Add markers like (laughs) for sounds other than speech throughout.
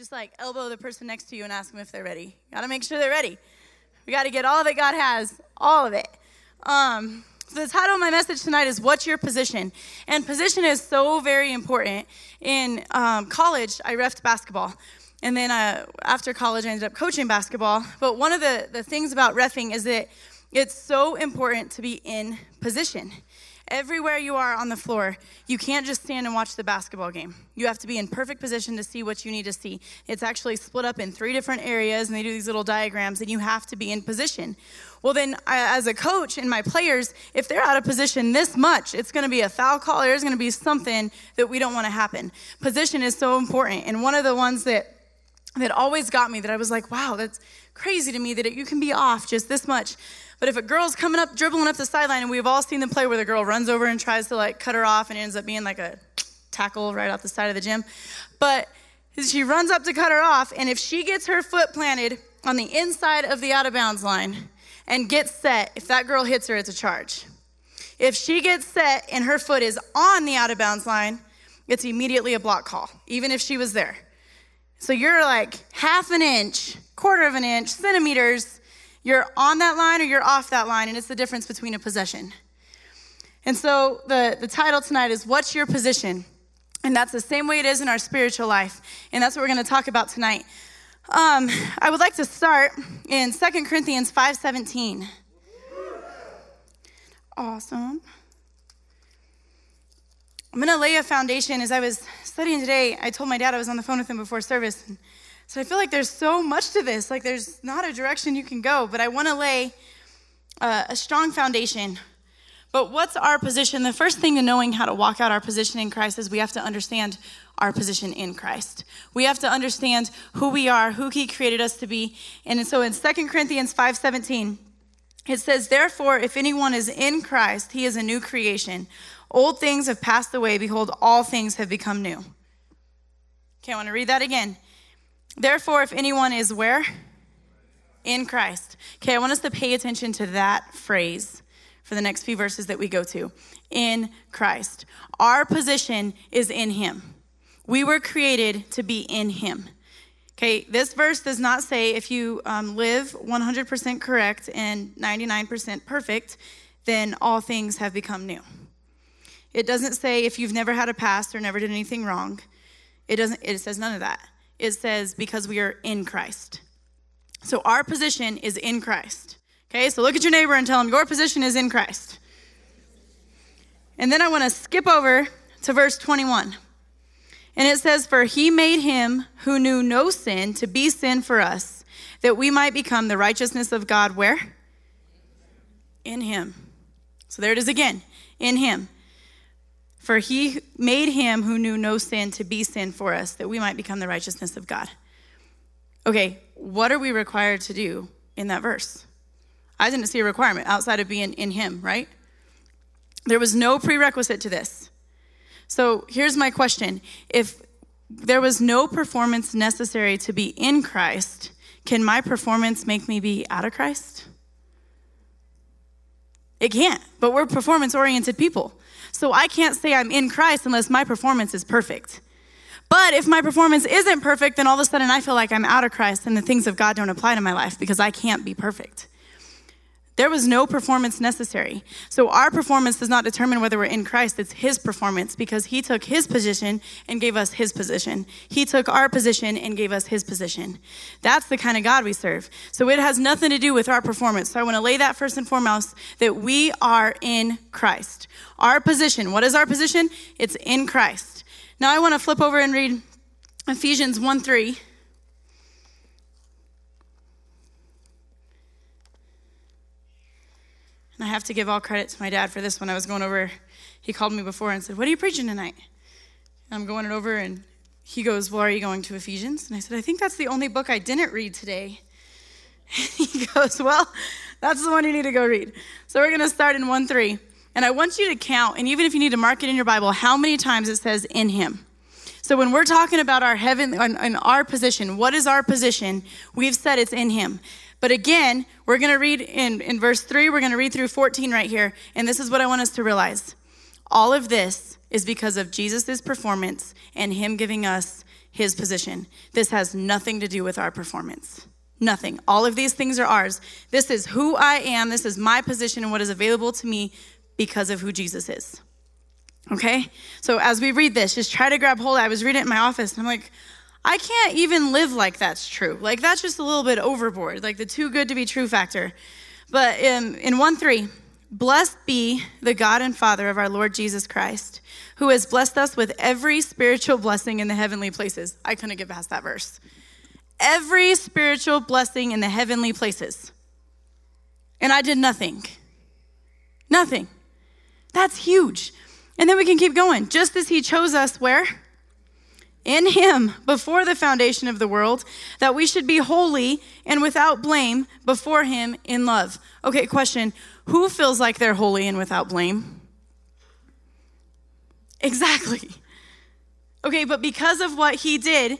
just like elbow the person next to you and ask them if they're ready. Got to make sure they're ready. We got to get all that God has, all of it. Um, so the title of my message tonight is "What's Your Position?" And position is so very important. In um, college, I refed basketball, and then uh, after college, I ended up coaching basketball. But one of the the things about refing is that it's so important to be in position everywhere you are on the floor, you can't just stand and watch the basketball game. You have to be in perfect position to see what you need to see. It's actually split up in three different areas, and they do these little diagrams, and you have to be in position. Well, then, as a coach and my players, if they're out of position this much, it's going to be a foul call. There's going to be something that we don't want to happen. Position is so important, and one of the ones that that always got me that I was like, wow, that's crazy to me that it, you can be off just this much but if a girl's coming up, dribbling up the sideline, and we've all seen the play where the girl runs over and tries to like cut her off and it ends up being like a tackle right off the side of the gym. But she runs up to cut her off, and if she gets her foot planted on the inside of the out of bounds line and gets set, if that girl hits her, it's a charge. If she gets set and her foot is on the out of bounds line, it's immediately a block call, even if she was there. So you're like half an inch, quarter of an inch, centimeters you're on that line or you're off that line, and it's the difference between a possession. And so the, the title tonight is What's Your Position? And that's the same way it is in our spiritual life. And that's what we're going to talk about tonight. Um, I would like to start in 2 Corinthians 5.17. Awesome. I'm going to lay a foundation. As I was studying today, I told my dad I was on the phone with him before service. So I feel like there's so much to this. Like there's not a direction you can go, but I want to lay uh, a strong foundation. But what's our position? The first thing to knowing how to walk out our position in Christ is we have to understand our position in Christ. We have to understand who we are, who he created us to be. And so in 2 Corinthians 5:17, it says, "Therefore, if anyone is in Christ, he is a new creation. Old things have passed away; behold, all things have become new." Okay, I want to read that again. Therefore, if anyone is where? In Christ. Okay, I want us to pay attention to that phrase for the next few verses that we go to. In Christ. Our position is in Him. We were created to be in Him. Okay, this verse does not say if you um, live 100% correct and 99% perfect, then all things have become new. It doesn't say if you've never had a past or never did anything wrong. It doesn't. It says none of that it says, because we are in Christ. So our position is in Christ. Okay, so look at your neighbor and tell him, your position is in Christ. And then I want to skip over to verse 21. And it says, For he made him who knew no sin to be sin for us, that we might become the righteousness of God. Where? In him. So there it is again. In him. For he made him who knew no sin to be sin for us, that we might become the righteousness of God. Okay, what are we required to do in that verse? I didn't see a requirement outside of being in him, right? There was no prerequisite to this. So here's my question If there was no performance necessary to be in Christ, can my performance make me be out of Christ? It can't, but we're performance oriented people. So I can't say I'm in Christ unless my performance is perfect. But if my performance isn't perfect, then all of a sudden I feel like I'm out of Christ and the things of God don't apply to my life because I can't be perfect. There was no performance necessary. So our performance does not determine whether we're in Christ. It's his performance because he took his position and gave us his position. He took our position and gave us his position. That's the kind of God we serve. So it has nothing to do with our performance. So I want to lay that first and foremost that we are in Christ. Our position, what is our position? It's in Christ. Now I want to flip over and read Ephesians 1 3. I have to give all credit to my dad for this when I was going over. He called me before and said, What are you preaching tonight? And I'm going it over, and he goes, Well, are you going to Ephesians? And I said, I think that's the only book I didn't read today. (laughs) he goes, Well, that's the one you need to go read. So we're going to start in 1 3. And I want you to count, and even if you need to mark it in your Bible, how many times it says in him. So when we're talking about our heaven and our position, what is our position? We've said it's in him. But again, we're going to read in, in verse 3, we're going to read through 14 right here. And this is what I want us to realize. All of this is because of Jesus' performance and him giving us his position. This has nothing to do with our performance. Nothing. All of these things are ours. This is who I am. This is my position and what is available to me because of who Jesus is. Okay? So as we read this, just try to grab hold. I was reading it in my office and I'm like, I can't even live like that's true. Like that's just a little bit overboard, like the too good to be true factor. But in, in 1 3, blessed be the God and Father of our Lord Jesus Christ, who has blessed us with every spiritual blessing in the heavenly places. I couldn't get past that verse. Every spiritual blessing in the heavenly places. And I did nothing. Nothing. That's huge. And then we can keep going. Just as he chose us where? In him before the foundation of the world, that we should be holy and without blame before him in love. Okay, question Who feels like they're holy and without blame? (laughs) Exactly. Okay, but because of what he did,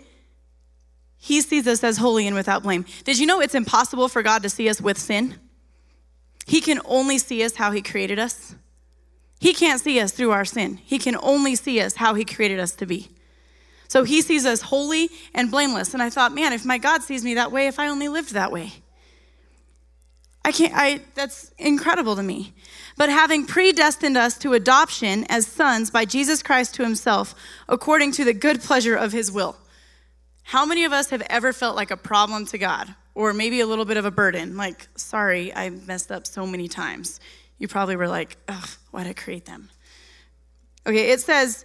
he sees us as holy and without blame. Did you know it's impossible for God to see us with sin? He can only see us how he created us. He can't see us through our sin. He can only see us how He created us to be. So He sees us holy and blameless. And I thought, man, if my God sees me that way, if I only lived that way. I can't, I, that's incredible to me. But having predestined us to adoption as sons by Jesus Christ to himself, according to the good pleasure of his will. How many of us have ever felt like a problem to God? Or maybe a little bit of a burden? Like, sorry, I messed up so many times you probably were like, ugh, why did I create them? Okay, it says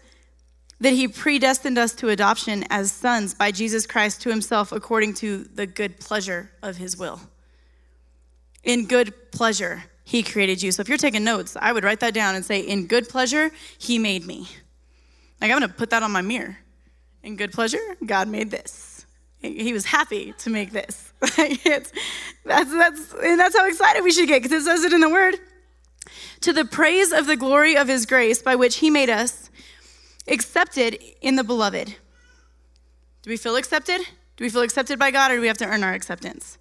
that he predestined us to adoption as sons by Jesus Christ to himself according to the good pleasure of his will. In good pleasure, he created you. So if you're taking notes, I would write that down and say, in good pleasure, he made me. Like I'm to put that on my mirror. In good pleasure, God made this. He was happy to make this. (laughs) that's, that's, and that's how excited we should get because it says it in the word to the praise of the glory of his grace by which he made us accepted in the beloved. Do we feel accepted? Do we feel accepted by God or do we have to earn our acceptance?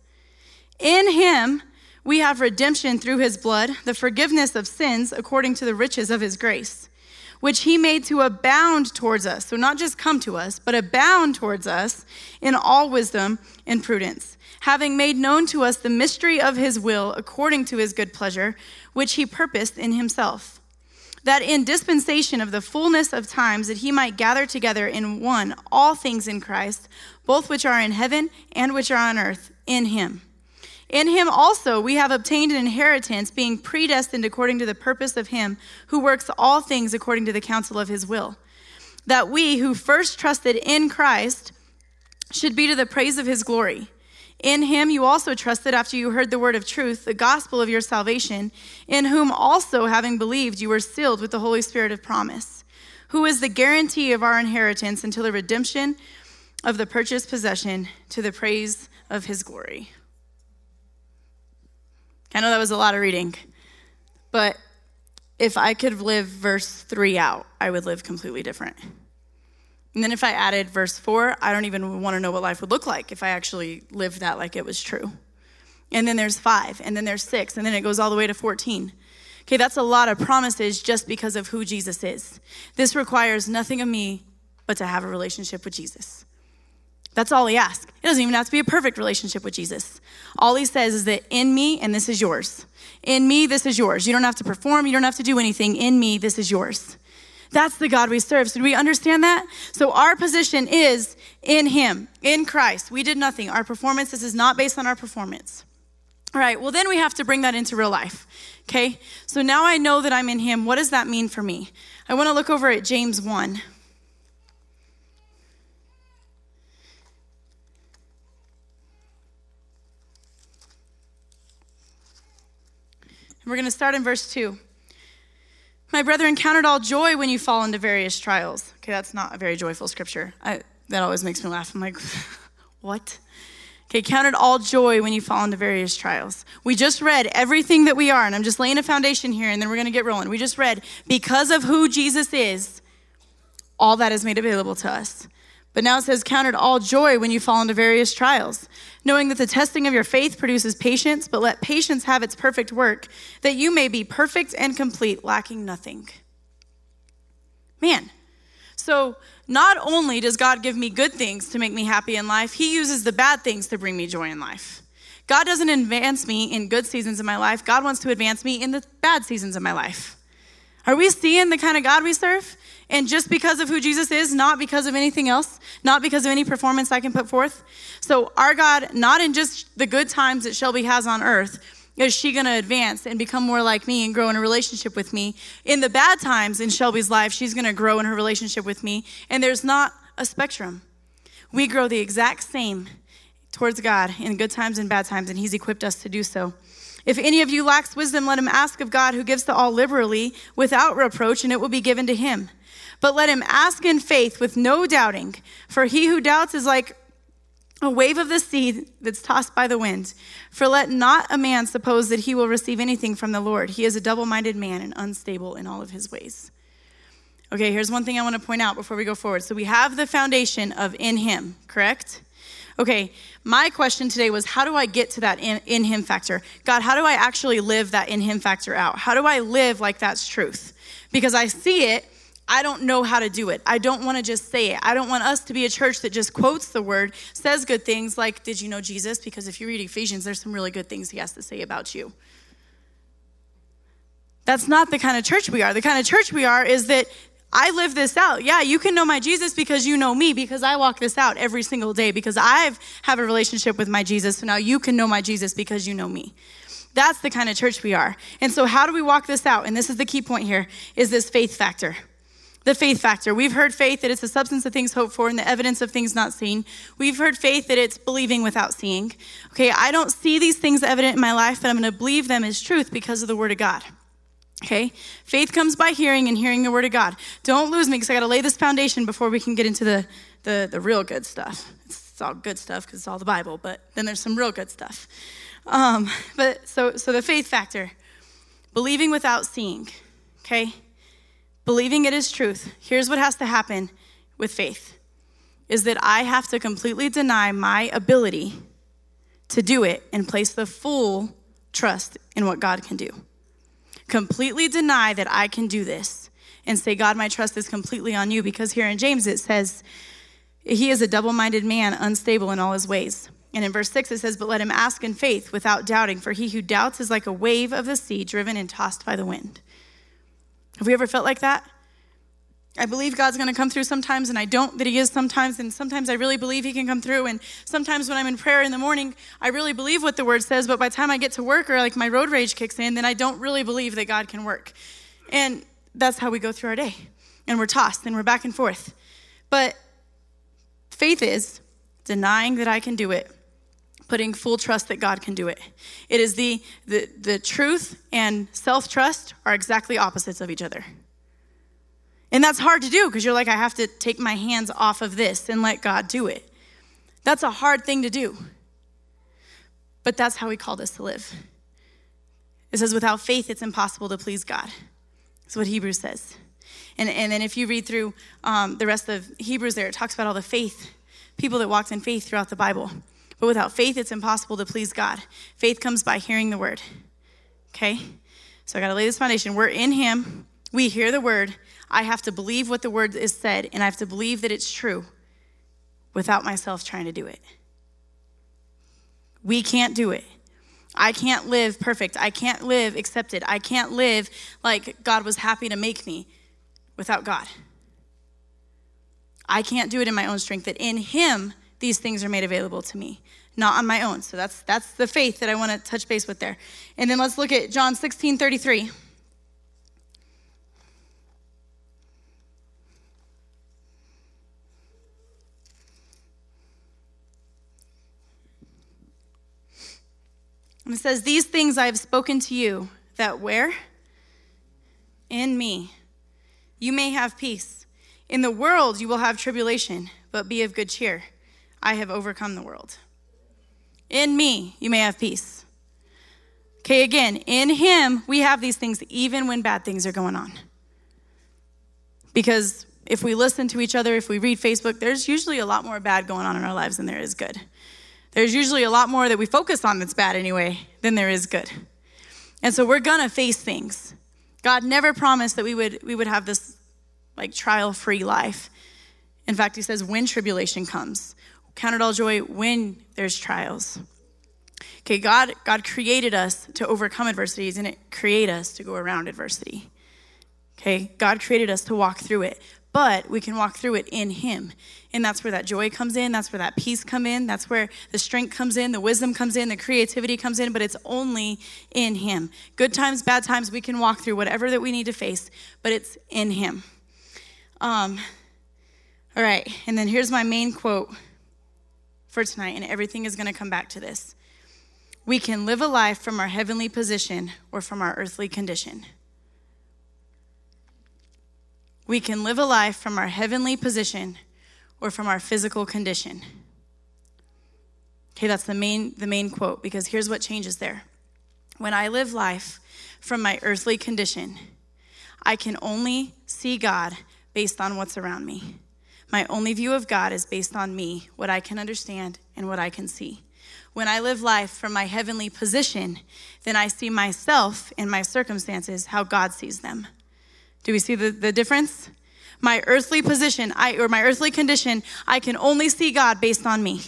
In him, we have redemption through his blood, the forgiveness of sins according to the riches of his grace, which he made to abound towards us. So, not just come to us, but abound towards us in all wisdom and prudence having made known to us the mystery of his will according to his good pleasure, which he purposed in himself. That in dispensation of the fullness of times, that he might gather together in one all things in Christ, both which are in heaven and which are on earth, in him. In him also we have obtained an inheritance, being predestined according to the purpose of him who works all things according to the counsel of his will. That we who first trusted in Christ should be to the praise of his glory. In him you also trusted after you heard the word of truth, the gospel of your salvation, in whom also, having believed, you were sealed with the Holy Spirit of promise, who is the guarantee of our inheritance until the redemption of the purchased possession to the praise of his glory. I know that was a lot of reading, but if I could live verse 3 out, I would live completely different. And then if I added verse 4, I don't even want to know what life would look like if I actually lived that like it was true. And then there's 5, and then there's 6, and then it goes all the way to 14. Okay, that's a lot of promises just because of who Jesus is. This requires nothing of me but to have a relationship with Jesus. That's all he asks. It doesn't even have to be a perfect relationship with Jesus. All he says is that in me, and this is yours. In me, this is yours. You don't have to perform, you don't have to do anything. In me, this is yours. That's the God we serve. So do we understand that? So our position is in Him, in Christ. We did nothing. Our performance, this is not based on our performance. All right, well, then we have to bring that into real life. Okay, so now I know that I'm in Him. What does that mean for me? I want to look over at James 1. we're going to start in verse 2. My brother encountered all joy when you fall into various trials. Okay, that's not a very joyful scripture. I, that always makes me laugh. I'm like, (laughs) what? Okay, counted all joy when you fall into various trials. We just read everything that we are, and I'm just laying a foundation here, and then we're going to get rolling. We just read, because of who Jesus is, all that is made available to us. But now it says, Count it all joy when you fall into various trials, knowing that the testing of your faith produces patience, but let patience have its perfect work, that you may be perfect and complete, lacking nothing. Man, So, not only does God give me good things to make me happy in life, He uses the bad things to bring me joy in life. God doesn't advance me in good seasons of my life, God wants to advance me in the bad seasons of my life. Are we seeing the kind of God we serve? And just because of who Jesus is, not because of anything else, not because of any performance I can put forth. So, our God, not in just the good times that Shelby has on earth, is she going to advance and become more like me and grow in a relationship with me? In the bad times in Shelby's life, she's going to grow in her relationship with me. And there's not a spectrum. We grow the exact same towards God in good times and bad times, and He's equipped us to do so. If any of you lacks wisdom, let him ask of God, who gives to all liberally without reproach, and it will be given to him. But let him ask in faith with no doubting, for he who doubts is like a wave of the sea that's tossed by the wind. For let not a man suppose that he will receive anything from the Lord. He is a double minded man and unstable in all of his ways. Okay, here's one thing I want to point out before we go forward. So we have the foundation of in him, correct? Okay, my question today was how do I get to that in, in him factor? God, how do I actually live that in him factor out? How do I live like that's truth? Because I see it, I don't know how to do it. I don't want to just say it. I don't want us to be a church that just quotes the word, says good things like, Did you know Jesus? Because if you read Ephesians, there's some really good things he has to say about you. That's not the kind of church we are. The kind of church we are is that I live this out. Yeah, you can know my Jesus because you know me, because I walk this out every single day, because I've have a relationship with my Jesus. So now you can know my Jesus because you know me. That's the kind of church we are. And so how do we walk this out? And this is the key point here is this faith factor the faith factor. We've heard faith that it's the substance of things hoped for and the evidence of things not seen. We've heard faith that it's believing without seeing. Okay, I don't see these things evident in my life, but I'm going to believe them as truth because of the Word of God. Okay, faith comes by hearing and hearing the Word of God. Don't lose me because I got to lay this foundation before we can get into the, the, the real good stuff. It's, it's all good stuff because it's all the Bible, but then there's some real good stuff. Um, but so, so the faith factor, believing without seeing. Okay, believing it is truth, here's what has to happen with faith is that I have to completely deny my ability to do it and place the full trust in what God can do. Completely deny that I can do this and say, God, my trust is completely on you. Because here in James it says, He is a double minded man, unstable in all his ways. And in verse 6 it says, But let him ask in faith without doubting, for he who doubts is like a wave of the sea driven and tossed by the wind. Have we ever felt like that? I believe God's going to come through sometimes, and I don't that He is sometimes, and sometimes I really believe He can come through. And sometimes when I'm in prayer in the morning, I really believe what the Word says, but by the time I get to work or like my road rage kicks in, then I don't really believe that God can work. And that's how we go through our day. And we're tossed and we're back and forth. But faith is denying that I can do it, putting full trust that God can do it. It is the, the, the truth and self trust are exactly opposites of each other. And that's hard to do because you're like, I have to take my hands off of this and let God do it. That's a hard thing to do. But that's how He called us to live. It says, without faith, it's impossible to please God. That's what Hebrews says. And, and then if you read through um, the rest of Hebrews there, it talks about all the faith, people that walked in faith throughout the Bible. But without faith, it's impossible to please God. Faith comes by hearing the word. Okay? So I got to lay this foundation. We're in Him, we hear the word. I have to believe what the word is said, and I have to believe that it's true without myself trying to do it. We can't do it. I can't live perfect. I can't live accepted. I can't live like God was happy to make me without God. I can't do it in my own strength. That in Him, these things are made available to me, not on my own. So that's that's the faith that I want to touch base with there. And then let's look at John 16, 33. And it says, These things I have spoken to you, that where? In me. You may have peace. In the world you will have tribulation, but be of good cheer. I have overcome the world. In me you may have peace. Okay, again, in him we have these things even when bad things are going on. Because if we listen to each other, if we read Facebook, there's usually a lot more bad going on in our lives than there is good. There's usually a lot more that we focus on that's bad anyway than there is good. And so we're gonna face things. God never promised that we would we would have this like trial-free life. In fact, he says, when tribulation comes, count it all joy when there's trials. Okay, God, God created us to overcome adversity. He didn't create us to go around adversity. Okay, God created us to walk through it, but we can walk through it in Him. And that's where that joy comes in. That's where that peace come in. That's where the strength comes in, the wisdom comes in, the creativity comes in, but it's only in Him. Good times, bad times, we can walk through whatever that we need to face, but it's in Him. Um, all right, and then here's my main quote for tonight, and everything is going to come back to this. We can live a life from our heavenly position or from our earthly condition. We can live a life from our heavenly position or from our physical condition. Okay, that's the main, the main quote because here's what changes there. When I live life from my earthly condition, I can only see God based on what's around me. My only view of God is based on me, what I can understand and what I can see. When I live life from my heavenly position, then I see myself and my circumstances how God sees them. Do we see the, the difference? My earthly position, I, or my earthly condition, I can only see God based on me.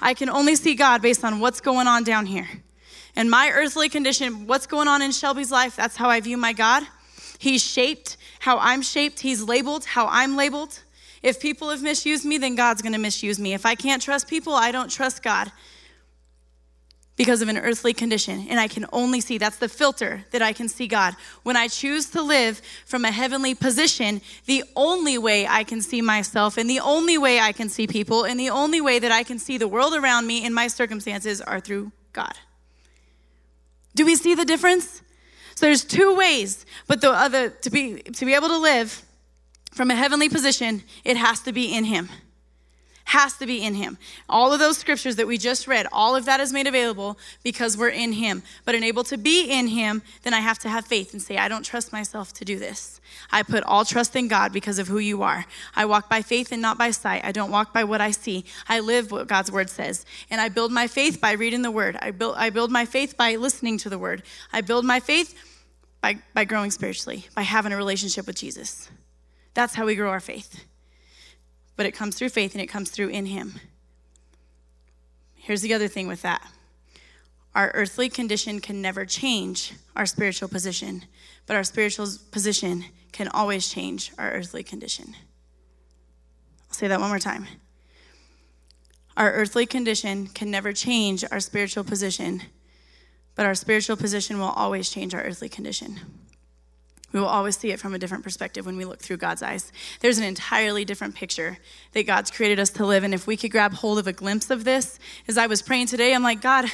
I can only see God based on what's going on down here. And my earthly condition, what's going on in Shelby's life, that's how I view my God. He's shaped how I'm shaped, He's labeled how I'm labeled. If people have misused me, then God's gonna misuse me. If I can't trust people, I don't trust God because of an earthly condition. And I can only see, that's the filter that I can see God. When I choose to live from a heavenly position, the only way I can see myself and the only way I can see people and the only way that I can see the world around me and my circumstances are through God. Do we see the difference? So there's two ways, but the other to be to be able to live from a heavenly position, it has to be in him has to be in him. All of those scriptures that we just read, all of that is made available because we're in him. But in able to be in him, then I have to have faith and say, I don't trust myself to do this. I put all trust in God because of who you are. I walk by faith and not by sight. I don't walk by what I see. I live what God's word says. And I build my faith by reading the word. I build, I build my faith by listening to the word. I build my faith by, by growing spiritually, by having a relationship with Jesus. That's how we grow our faith but it comes through faith and it comes through in Him. Here's the other thing with that our earthly condition can never change our spiritual position, but our spiritual position can always change our earthly condition. I'll say that one more time. Our earthly condition can never change our spiritual position, but our spiritual position will always change our earthly condition. We will always see it from a different perspective when we look through God's eyes. There's an entirely different picture that God's created us to live. And if we could grab hold of a glimpse of this, as I was praying today, I'm like, God,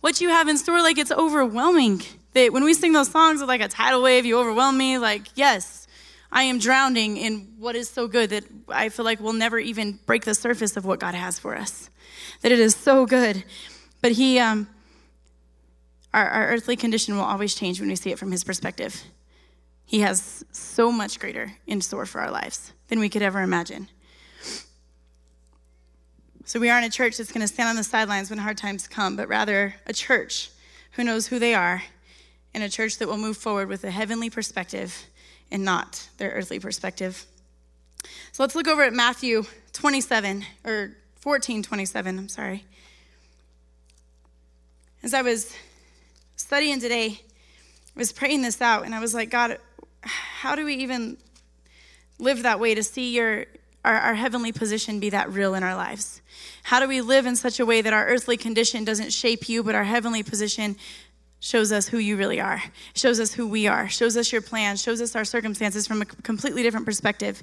what you have in store, like it's overwhelming. That when we sing those songs with like a tidal wave, you overwhelm me, like, yes, I am drowning in what is so good that I feel like we'll never even break the surface of what God has for us. That it is so good. But He, um, our, our earthly condition will always change when we see it from His perspective. He has so much greater in store for our lives than we could ever imagine. So we aren't a church that's going to stand on the sidelines when hard times come, but rather a church who knows who they are and a church that will move forward with a heavenly perspective and not their earthly perspective. So let's look over at Matthew 27 or 14 27, I'm sorry. As I was studying today, I was praying this out and I was like, God, how do we even live that way to see your our, our, heavenly position be that real in our lives? How do we live in such a way that our earthly condition doesn't shape you, but our heavenly position shows us who you really are, shows us who we are, shows us your plan, shows us our circumstances from a completely different perspective.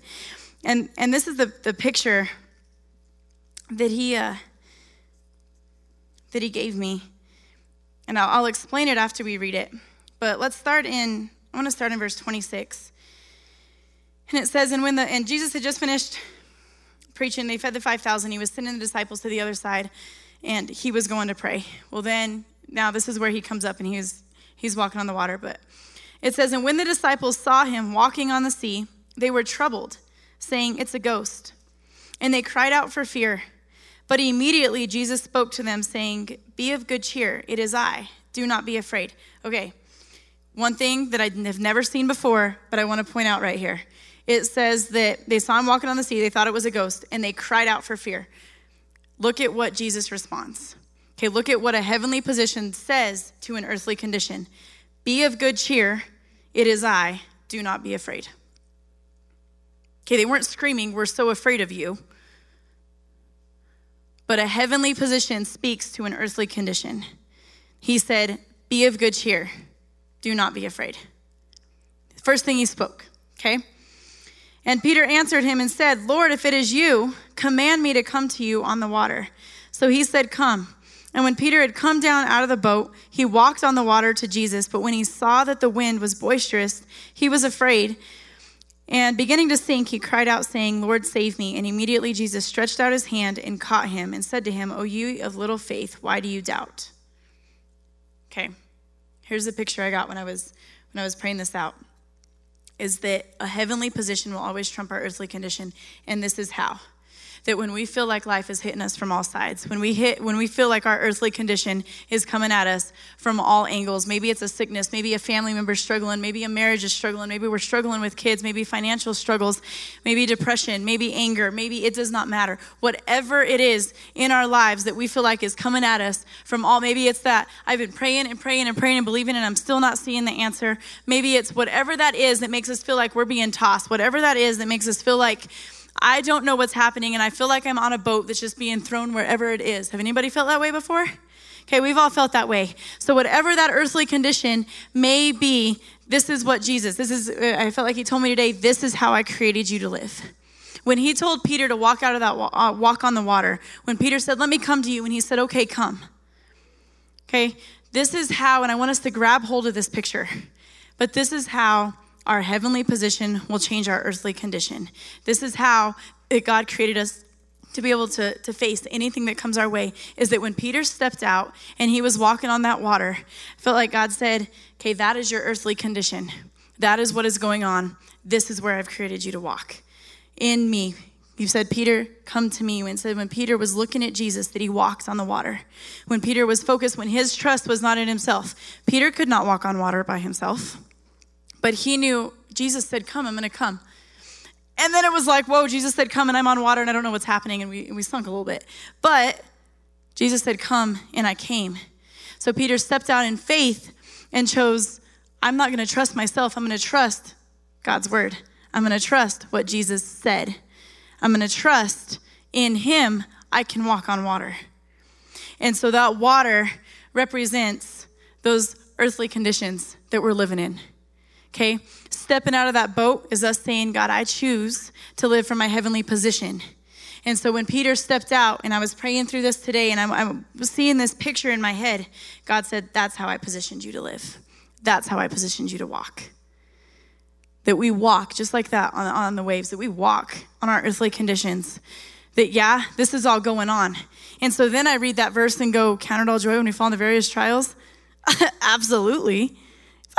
And and this is the, the picture that he uh, that he gave me. And I'll, I'll explain it after we read it. But let's start in I want to start in verse 26. And it says, and when the and Jesus had just finished preaching, they fed the 5,000. He was sending the disciples to the other side, and he was going to pray. Well, then, now this is where he comes up and he's he's walking on the water. But it says, and when the disciples saw him walking on the sea, they were troubled, saying, It's a ghost. And they cried out for fear. But immediately Jesus spoke to them, saying, Be of good cheer, it is I. Do not be afraid. Okay, one thing that I have never seen before, but I want to point out right here it says that they saw him walking on the sea, they thought it was a ghost, and they cried out for fear. Look at what Jesus responds. Okay, look at what a heavenly position says to an earthly condition Be of good cheer, it is I, do not be afraid. Okay, they weren't screaming, We're so afraid of you. But a heavenly position speaks to an earthly condition. He said, Be of good cheer, do not be afraid. First thing he spoke, okay? And Peter answered him and said, Lord, if it is you, command me to come to you on the water. So he said, Come. And when Peter had come down out of the boat, he walked on the water to Jesus. But when he saw that the wind was boisterous, he was afraid. And beginning to sink, he cried out, saying, Lord, save me. And immediately Jesus stretched out his hand and caught him and said to him, O you of little faith, why do you doubt? Okay, here's the picture I got when I was when I was praying this out is that a heavenly position will always trump our earthly condition, and this is how that when we feel like life is hitting us from all sides, when we hit, when we feel like our earthly condition is coming at us from all angles, maybe it's a sickness, maybe a family member struggling, maybe a marriage is struggling, maybe we're struggling with kids, maybe financial struggles, maybe depression, maybe anger, maybe it does not matter. Whatever it is in our lives that we feel like is coming at us from all, maybe it's that I've been praying and praying and praying and believing and I'm still not seeing the answer. Maybe it's whatever that is that makes us feel like we're being tossed, whatever that is that makes us feel like I don't know what's happening and I feel like I'm on a boat that's just being thrown wherever it is. Have anybody felt that way before? Okay, we've all felt that way. So, whatever that earthly condition may be, this is what Jesus, this is, I felt like he told me today, this is how I created you to live. When he told Peter to walk out of that, uh, walk on the water, when Peter said, Let me come to you, and he said, Okay, come. Okay, this is how, and I want us to grab hold of this picture, but this is how our heavenly position will change our earthly condition. This is how God created us to be able to, to face anything that comes our way is that when Peter stepped out and he was walking on that water, I felt like God said, Okay, that is your earthly condition. That is what is going on. This is where I've created you to walk. In me. You said, Peter, come to me. When said when Peter was looking at Jesus, that he walked on the water. When Peter was focused, when his trust was not in himself, Peter could not walk on water by himself. But he knew Jesus said, Come, I'm going to come. And then it was like, Whoa, Jesus said, Come, and I'm on water, and I don't know what's happening. And we, we sunk a little bit. But Jesus said, Come, and I came. So Peter stepped out in faith and chose, I'm not going to trust myself. I'm going to trust God's word. I'm going to trust what Jesus said. I'm going to trust in Him I can walk on water. And so that water represents those earthly conditions that we're living in. Okay? Stepping out of that boat is us saying, God, I choose to live from my heavenly position. And so when Peter stepped out, and I was praying through this today, and I'm seeing this picture in my head, God said, That's how I positioned you to live. That's how I positioned you to walk. That we walk just like that on, on the waves, that we walk on our earthly conditions. That, yeah, this is all going on. And so then I read that verse and go, Count it all joy when we fall into various trials. (laughs) Absolutely.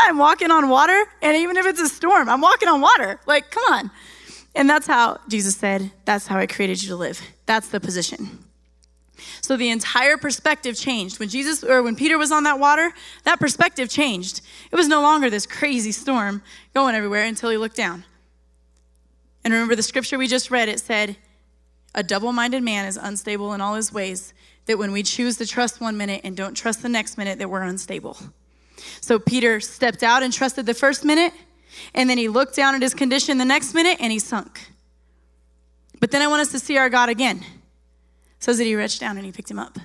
I'm walking on water, and even if it's a storm, I'm walking on water. Like, come on. And that's how Jesus said, That's how I created you to live. That's the position. So the entire perspective changed. When Jesus or when Peter was on that water, that perspective changed. It was no longer this crazy storm going everywhere until he looked down. And remember the scripture we just read, it said, A double minded man is unstable in all his ways, that when we choose to trust one minute and don't trust the next minute, that we're unstable. So Peter stepped out and trusted the first minute, and then he looked down at his condition the next minute and he sunk. But then I want us to see our God again. It says that he reached down and he picked him up.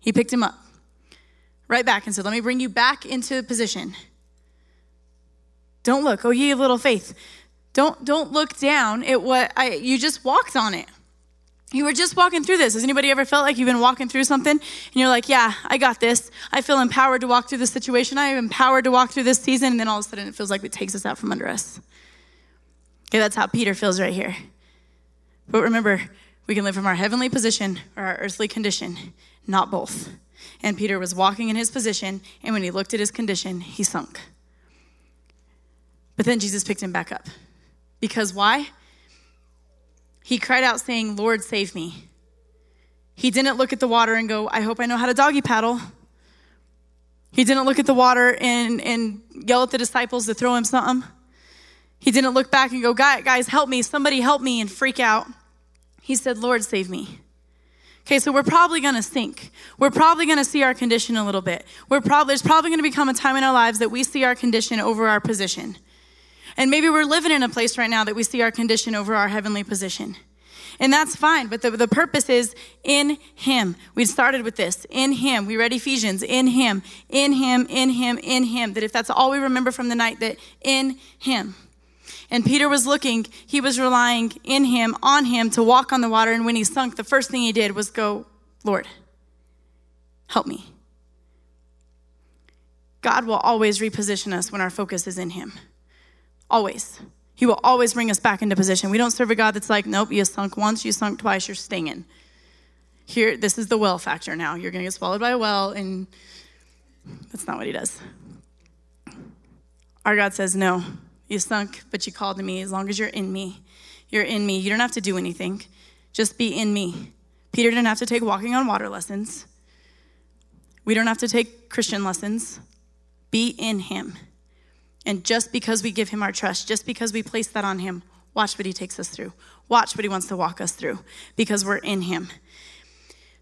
He picked him up right back and said, Let me bring you back into position. Don't look, oh ye of little faith. Don't don't look down at what I you just walked on it. You were just walking through this. Has anybody ever felt like you've been walking through something and you're like, yeah, I got this. I feel empowered to walk through this situation. I am empowered to walk through this season. And then all of a sudden it feels like it takes us out from under us. Okay, that's how Peter feels right here. But remember, we can live from our heavenly position or our earthly condition, not both. And Peter was walking in his position, and when he looked at his condition, he sunk. But then Jesus picked him back up. Because why? He cried out, saying, Lord, save me. He didn't look at the water and go, I hope I know how to doggy paddle. He didn't look at the water and, and yell at the disciples to throw him something. He didn't look back and go, guys, help me, somebody help me, and freak out. He said, Lord, save me. Okay, so we're probably gonna sink. We're probably gonna see our condition a little bit. We're probably, there's probably gonna become a time in our lives that we see our condition over our position. And maybe we're living in a place right now that we see our condition over our heavenly position. And that's fine, but the, the purpose is in Him. We started with this in Him. We read Ephesians in Him, in Him, in Him, in Him. That if that's all we remember from the night, that in Him. And Peter was looking, he was relying in him, on him to walk on the water. And when he sunk, the first thing he did was go, Lord, help me. God will always reposition us when our focus is in him. Always. He will always bring us back into position. We don't serve a God that's like, nope, you sunk once, you sunk twice, you're stinging. Here, this is the well factor now. You're going to get swallowed by a well, and that's not what he does. Our God says, no, you sunk, but you called to me. As long as you're in me, you're in me. You don't have to do anything, just be in me. Peter didn't have to take walking on water lessons. We don't have to take Christian lessons. Be in him. And just because we give him our trust, just because we place that on him, watch what he takes us through. Watch what he wants to walk us through because we're in him.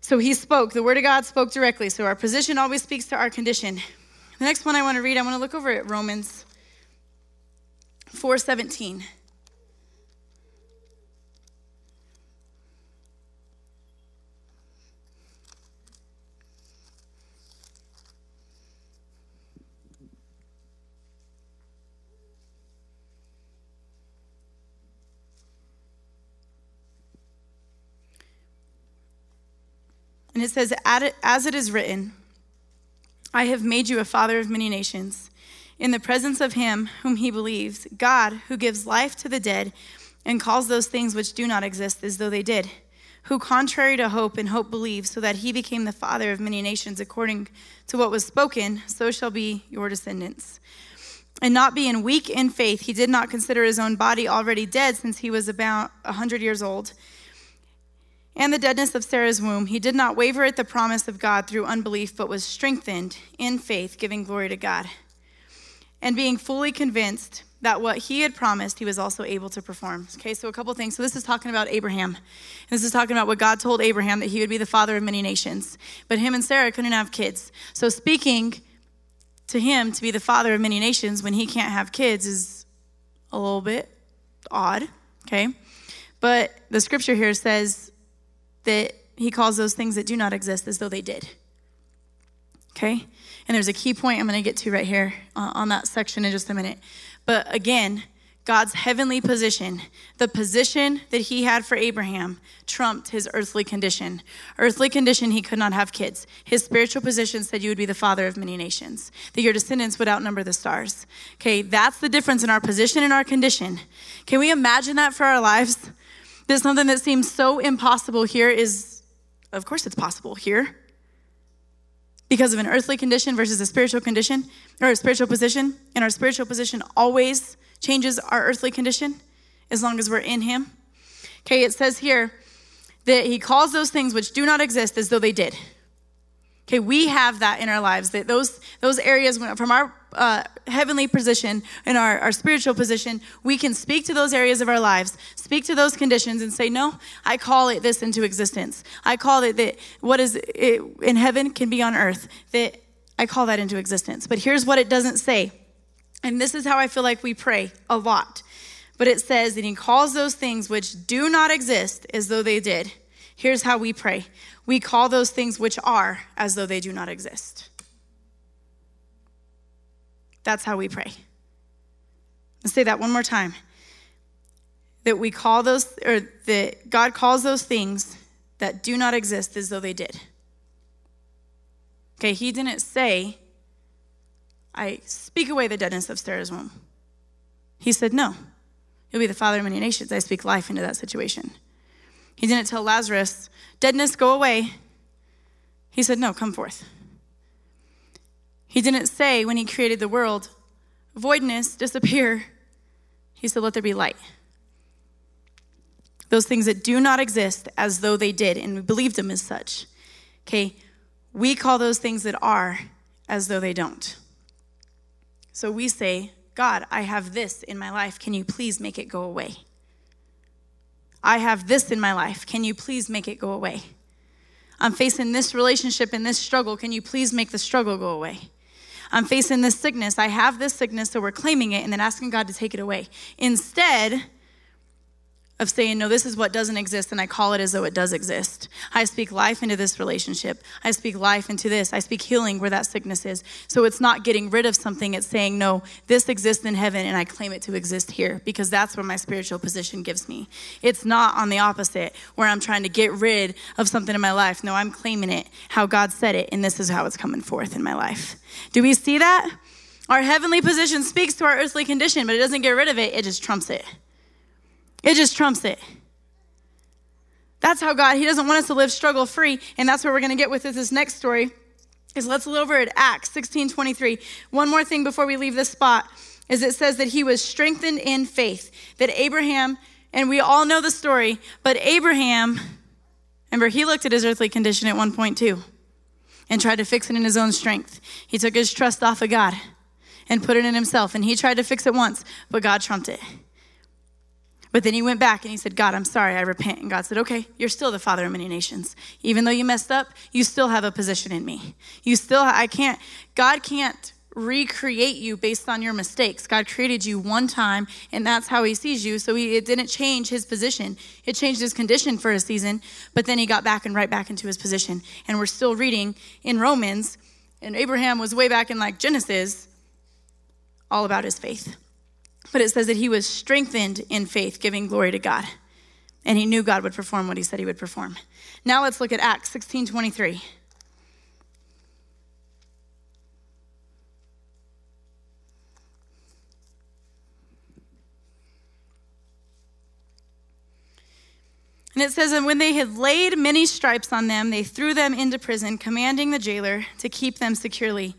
So he spoke, the word of God spoke directly. So our position always speaks to our condition. The next one I want to read, I want to look over at Romans 417. And it says, As it is written, I have made you a father of many nations in the presence of him whom he believes, God, who gives life to the dead and calls those things which do not exist as though they did, who, contrary to hope and hope believes, so that he became the father of many nations according to what was spoken, so shall be your descendants. And not being weak in faith, he did not consider his own body already dead since he was about a hundred years old. And the deadness of Sarah's womb, he did not waver at the promise of God through unbelief, but was strengthened in faith, giving glory to God and being fully convinced that what he had promised, he was also able to perform. Okay, so a couple things. So this is talking about Abraham. This is talking about what God told Abraham that he would be the father of many nations. But him and Sarah couldn't have kids. So speaking to him to be the father of many nations when he can't have kids is a little bit odd. Okay, but the scripture here says that he calls those things that do not exist as though they did. Okay? And there's a key point I'm going to get to right here uh, on that section in just a minute. But again, God's heavenly position, the position that he had for Abraham, trumped his earthly condition. Earthly condition, he could not have kids. His spiritual position said you would be the father of many nations, that your descendants would outnumber the stars. Okay, that's the difference in our position and our condition. Can we imagine that for our lives? That something that seems so impossible here is, of course, it's possible here because of an earthly condition versus a spiritual condition or a spiritual position. And our spiritual position always changes our earthly condition as long as we're in Him. Okay, it says here that He calls those things which do not exist as though they did. Okay, we have that in our lives, that those, those areas from our uh, heavenly position and our, our spiritual position, we can speak to those areas of our lives, speak to those conditions and say, no, I call it this into existence. I call it that what is in heaven can be on earth, that I call that into existence. But here's what it doesn't say. And this is how I feel like we pray a lot. But it says that he calls those things which do not exist as though they did. Here's how we pray we call those things which are as though they do not exist. That's how we pray. Let's say that one more time. That we call those, or that God calls those things that do not exist as though they did. Okay, he didn't say, I speak away the deadness of Sarah's womb. He said, No, you'll be the father of many nations. I speak life into that situation. He didn't tell Lazarus, Deadness, go away. He said, No, come forth. He didn't say when he created the world, Voidness, disappear. He said, Let there be light. Those things that do not exist as though they did, and we believed them as such. Okay, we call those things that are as though they don't. So we say, God, I have this in my life. Can you please make it go away? I have this in my life. Can you please make it go away? I'm facing this relationship and this struggle. Can you please make the struggle go away? I'm facing this sickness. I have this sickness, so we're claiming it and then asking God to take it away. Instead, of saying, no, this is what doesn't exist, and I call it as though it does exist. I speak life into this relationship. I speak life into this. I speak healing where that sickness is. So it's not getting rid of something, it's saying, no, this exists in heaven, and I claim it to exist here because that's where my spiritual position gives me. It's not on the opposite, where I'm trying to get rid of something in my life. No, I'm claiming it how God said it, and this is how it's coming forth in my life. Do we see that? Our heavenly position speaks to our earthly condition, but it doesn't get rid of it, it just trumps it. It just trumps it. That's how God, He doesn't want us to live struggle free. And that's where we're going to get with this next story. Is let's look over at Acts 16 23. One more thing before we leave this spot is it says that he was strengthened in faith. That Abraham, and we all know the story, but Abraham, remember, he looked at his earthly condition at one point too and tried to fix it in his own strength. He took his trust off of God and put it in himself. And he tried to fix it once, but God trumped it. But then he went back and he said, God, I'm sorry, I repent. And God said, Okay, you're still the father of many nations. Even though you messed up, you still have a position in me. You still, I can't, God can't recreate you based on your mistakes. God created you one time, and that's how he sees you. So he, it didn't change his position. It changed his condition for a season, but then he got back and right back into his position. And we're still reading in Romans, and Abraham was way back in like Genesis, all about his faith. But it says that he was strengthened in faith, giving glory to God. And he knew God would perform what he said he would perform. Now let's look at Acts 16 23. And it says, And when they had laid many stripes on them, they threw them into prison, commanding the jailer to keep them securely.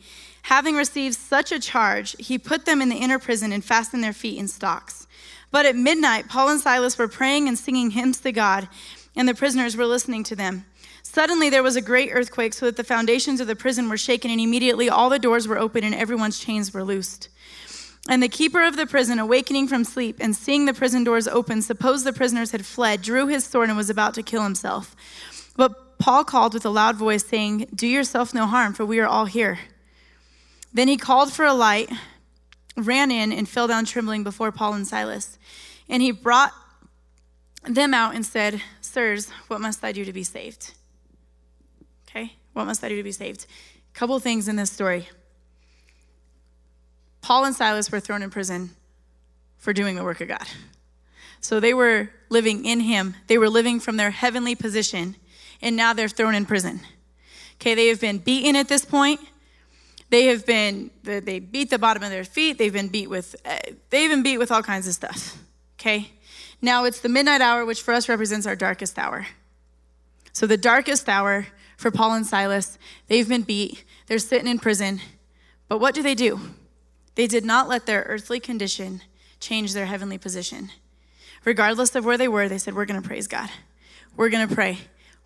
Having received such a charge, he put them in the inner prison and fastened their feet in stocks. But at midnight, Paul and Silas were praying and singing hymns to God, and the prisoners were listening to them. Suddenly there was a great earthquake, so that the foundations of the prison were shaken, and immediately all the doors were open and everyone's chains were loosed. And the keeper of the prison, awakening from sleep and seeing the prison doors open, supposed the prisoners had fled, drew his sword and was about to kill himself. But Paul called with a loud voice, saying, Do yourself no harm, for we are all here. Then he called for a light, ran in, and fell down trembling before Paul and Silas. And he brought them out and said, Sirs, what must I do to be saved? Okay, what must I do to be saved? A couple things in this story. Paul and Silas were thrown in prison for doing the work of God. So they were living in Him, they were living from their heavenly position, and now they're thrown in prison. Okay, they have been beaten at this point. They have been, they beat the bottom of their feet. They've been beat with, uh, they've been beat with all kinds of stuff. Okay? Now it's the midnight hour, which for us represents our darkest hour. So the darkest hour for Paul and Silas, they've been beat. They're sitting in prison. But what do they do? They did not let their earthly condition change their heavenly position. Regardless of where they were, they said, We're going to praise God. We're going to pray.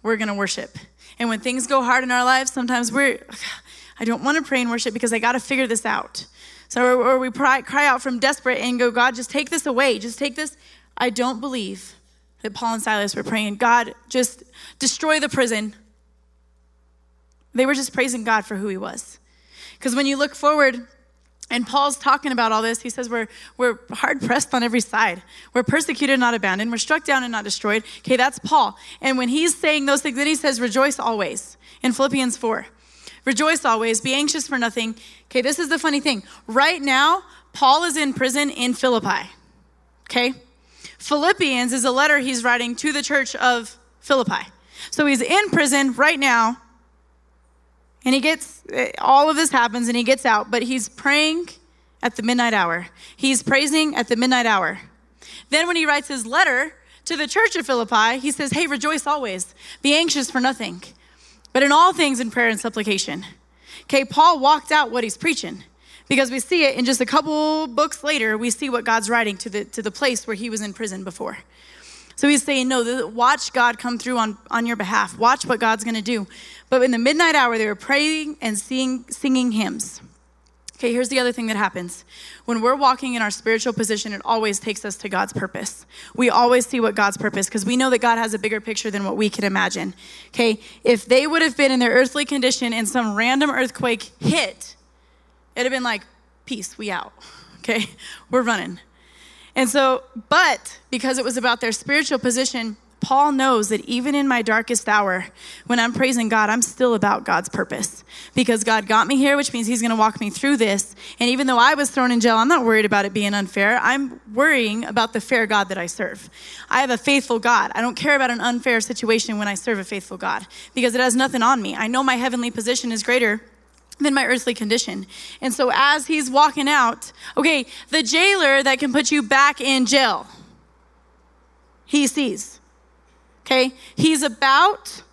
We're going to worship. And when things go hard in our lives, sometimes we're, I don't want to pray and worship because I got to figure this out. So, or, or we cry, cry out from desperate and go, God, just take this away. Just take this. I don't believe that Paul and Silas were praying, God, just destroy the prison. They were just praising God for who he was. Because when you look forward, and Paul's talking about all this. He says, We're, we're hard pressed on every side. We're persecuted, not abandoned. We're struck down and not destroyed. Okay, that's Paul. And when he's saying those things, then he says, Rejoice always in Philippians 4. Rejoice always, be anxious for nothing. Okay, this is the funny thing. Right now, Paul is in prison in Philippi. Okay? Philippians is a letter he's writing to the church of Philippi. So he's in prison right now, and he gets all of this happens and he gets out, but he's praying at the midnight hour. He's praising at the midnight hour. Then when he writes his letter to the church of Philippi, he says, Hey, rejoice always, be anxious for nothing but in all things in prayer and supplication. Okay, Paul walked out what he's preaching because we see it in just a couple books later, we see what God's writing to the, to the place where he was in prison before. So he's saying, no, watch God come through on, on your behalf. Watch what God's going to do. But in the midnight hour, they were praying and singing, singing hymns. Okay, here's the other thing that happens. When we're walking in our spiritual position, it always takes us to God's purpose. We always see what God's purpose because we know that God has a bigger picture than what we can imagine. Okay, if they would have been in their earthly condition and some random earthquake hit, it'd have been like, peace, we out. (laughs) Okay, we're running. And so, but because it was about their spiritual position, Paul knows that even in my darkest hour, when I'm praising God, I'm still about God's purpose because God got me here, which means He's going to walk me through this. And even though I was thrown in jail, I'm not worried about it being unfair. I'm worrying about the fair God that I serve. I have a faithful God. I don't care about an unfair situation when I serve a faithful God because it has nothing on me. I know my heavenly position is greater than my earthly condition. And so as he's walking out, okay, the jailer that can put you back in jail, he sees. Okay? He's about,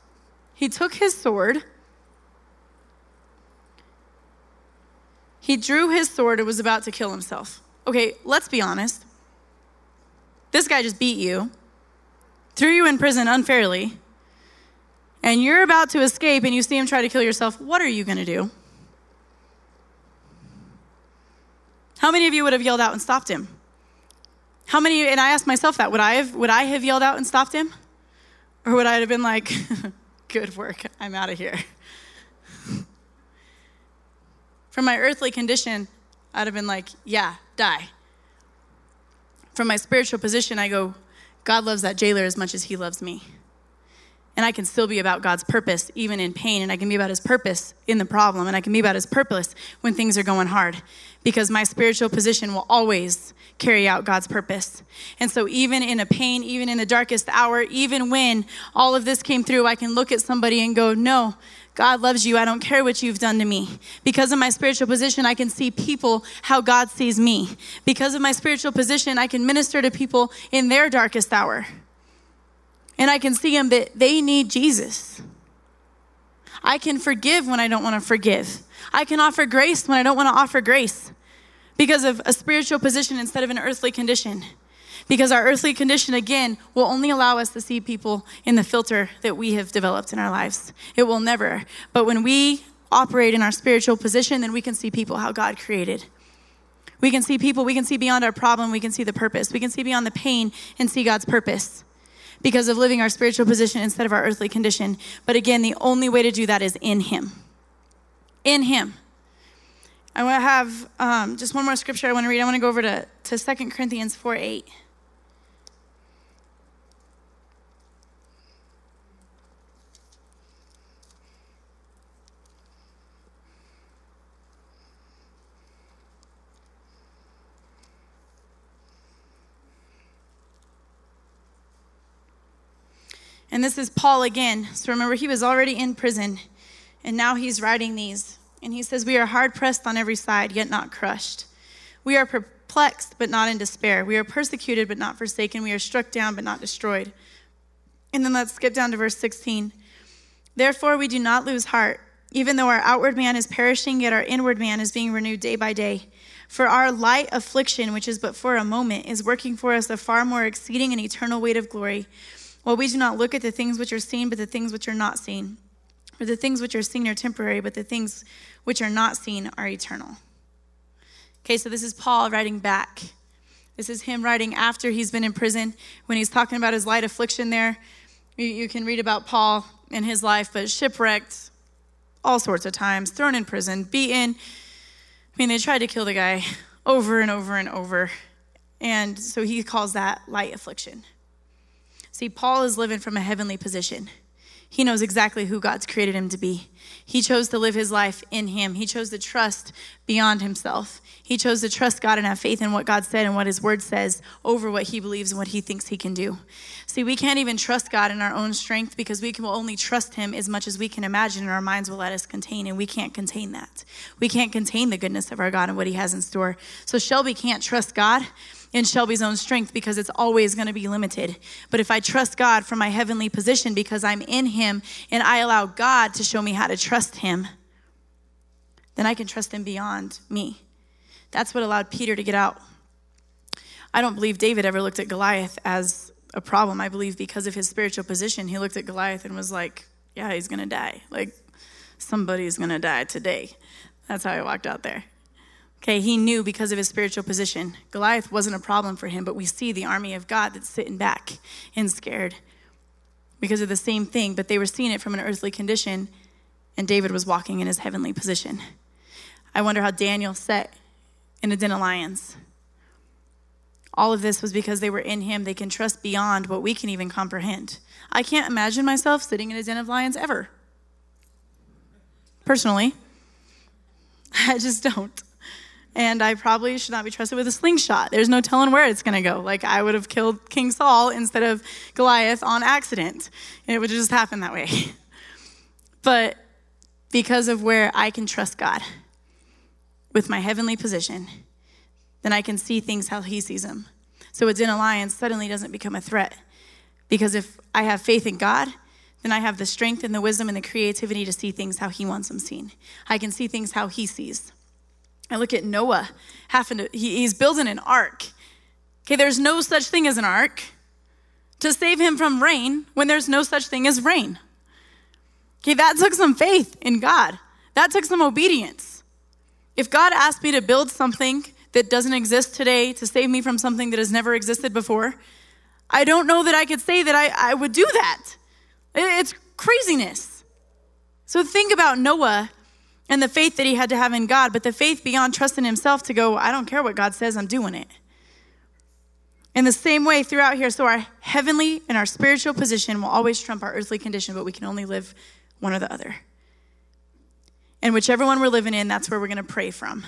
he took his sword. He drew his sword and was about to kill himself. Okay, let's be honest. This guy just beat you, threw you in prison unfairly, and you're about to escape and you see him try to kill yourself. What are you going to do? How many of you would have yelled out and stopped him? How many, and I asked myself that, would I have, would I have yelled out and stopped him? Or would I have been like, (laughs) good work, I'm out of here? From my earthly condition, I'd have been like, yeah, die. From my spiritual position, I go, God loves that jailer as much as he loves me. And I can still be about God's purpose even in pain, and I can be about his purpose in the problem, and I can be about his purpose when things are going hard because my spiritual position will always carry out God's purpose. And so, even in a pain, even in the darkest hour, even when all of this came through, I can look at somebody and go, No, God loves you. I don't care what you've done to me. Because of my spiritual position, I can see people how God sees me. Because of my spiritual position, I can minister to people in their darkest hour. And I can see them that they need Jesus. I can forgive when I don't want to forgive. I can offer grace when I don't want to offer grace because of a spiritual position instead of an earthly condition. Because our earthly condition, again, will only allow us to see people in the filter that we have developed in our lives. It will never. But when we operate in our spiritual position, then we can see people how God created. We can see people, we can see beyond our problem, we can see the purpose. We can see beyond the pain and see God's purpose because of living our spiritual position instead of our earthly condition. But again, the only way to do that is in Him. In Him. I want to have um, just one more scripture I want to read. I want to go over to, to 2 Corinthians 4 8. And this is Paul again. So remember, he was already in prison, and now he's writing these. And he says, We are hard pressed on every side, yet not crushed. We are perplexed, but not in despair. We are persecuted, but not forsaken. We are struck down, but not destroyed. And then let's skip down to verse 16. Therefore, we do not lose heart. Even though our outward man is perishing, yet our inward man is being renewed day by day. For our light affliction, which is but for a moment, is working for us a far more exceeding and eternal weight of glory. While we do not look at the things which are seen, but the things which are not seen. For the things which are seen are temporary, but the things which are not seen are eternal. Okay, so this is Paul writing back. This is him writing after he's been in prison when he's talking about his light affliction there. You, you can read about Paul in his life, but shipwrecked all sorts of times, thrown in prison, beaten. I mean, they tried to kill the guy over and over and over. And so he calls that light affliction. See, Paul is living from a heavenly position. He knows exactly who God's created him to be. He chose to live his life in him. He chose to trust beyond himself. He chose to trust God and have faith in what God said and what his word says over what he believes and what he thinks he can do. See, we can't even trust God in our own strength because we can only trust him as much as we can imagine and our minds will let us contain, and we can't contain that. We can't contain the goodness of our God and what he has in store. So Shelby can't trust God in Shelby's own strength because it's always going to be limited. But if I trust God from my heavenly position because I'm in Him and I allow God to show me how to trust Him, then I can trust Him beyond me. That's what allowed Peter to get out. I don't believe David ever looked at Goliath as a problem. I believe because of his spiritual position, he looked at Goliath and was like, yeah, he's going to die. Like, somebody's going to die today. That's how I walked out there. Okay, he knew because of his spiritual position. Goliath wasn't a problem for him, but we see the army of God that's sitting back and scared because of the same thing, but they were seeing it from an earthly condition, and David was walking in his heavenly position. I wonder how Daniel sat in a den of lions. All of this was because they were in him. They can trust beyond what we can even comprehend. I can't imagine myself sitting in a den of lions ever. Personally, (laughs) I just don't and I probably should not be trusted with a slingshot. There's no telling where it's going to go. Like I would have killed King Saul instead of Goliath on accident. It would just happen that way. (laughs) but because of where I can trust God with my heavenly position, then I can see things how He sees them. So a den alliance suddenly doesn't become a threat. Because if I have faith in God, then I have the strength and the wisdom and the creativity to see things how He wants them seen. I can see things how He sees. I look at Noah having to, he, he's building an ark. Okay, there's no such thing as an ark to save him from rain when there's no such thing as rain. Okay, that took some faith in God. That took some obedience. If God asked me to build something that doesn't exist today to save me from something that has never existed before, I don't know that I could say that I, I would do that. It's craziness. So think about Noah and the faith that he had to have in God, but the faith beyond trusting himself to go, I don't care what God says, I'm doing it. In the same way throughout here, so our heavenly and our spiritual position will always trump our earthly condition, but we can only live one or the other. And whichever one we're living in, that's where we're going to pray from.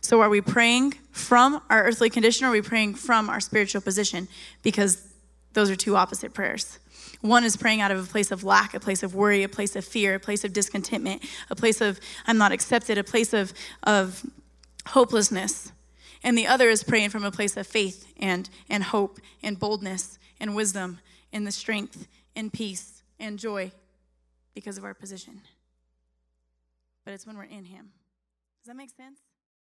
So are we praying from our earthly condition or are we praying from our spiritual position? Because those are two opposite prayers. One is praying out of a place of lack, a place of worry, a place of fear, a place of discontentment, a place of I'm not accepted, a place of, of hopelessness. And the other is praying from a place of faith and, and hope and boldness and wisdom and the strength and peace and joy because of our position. But it's when we're in Him. Does that make sense?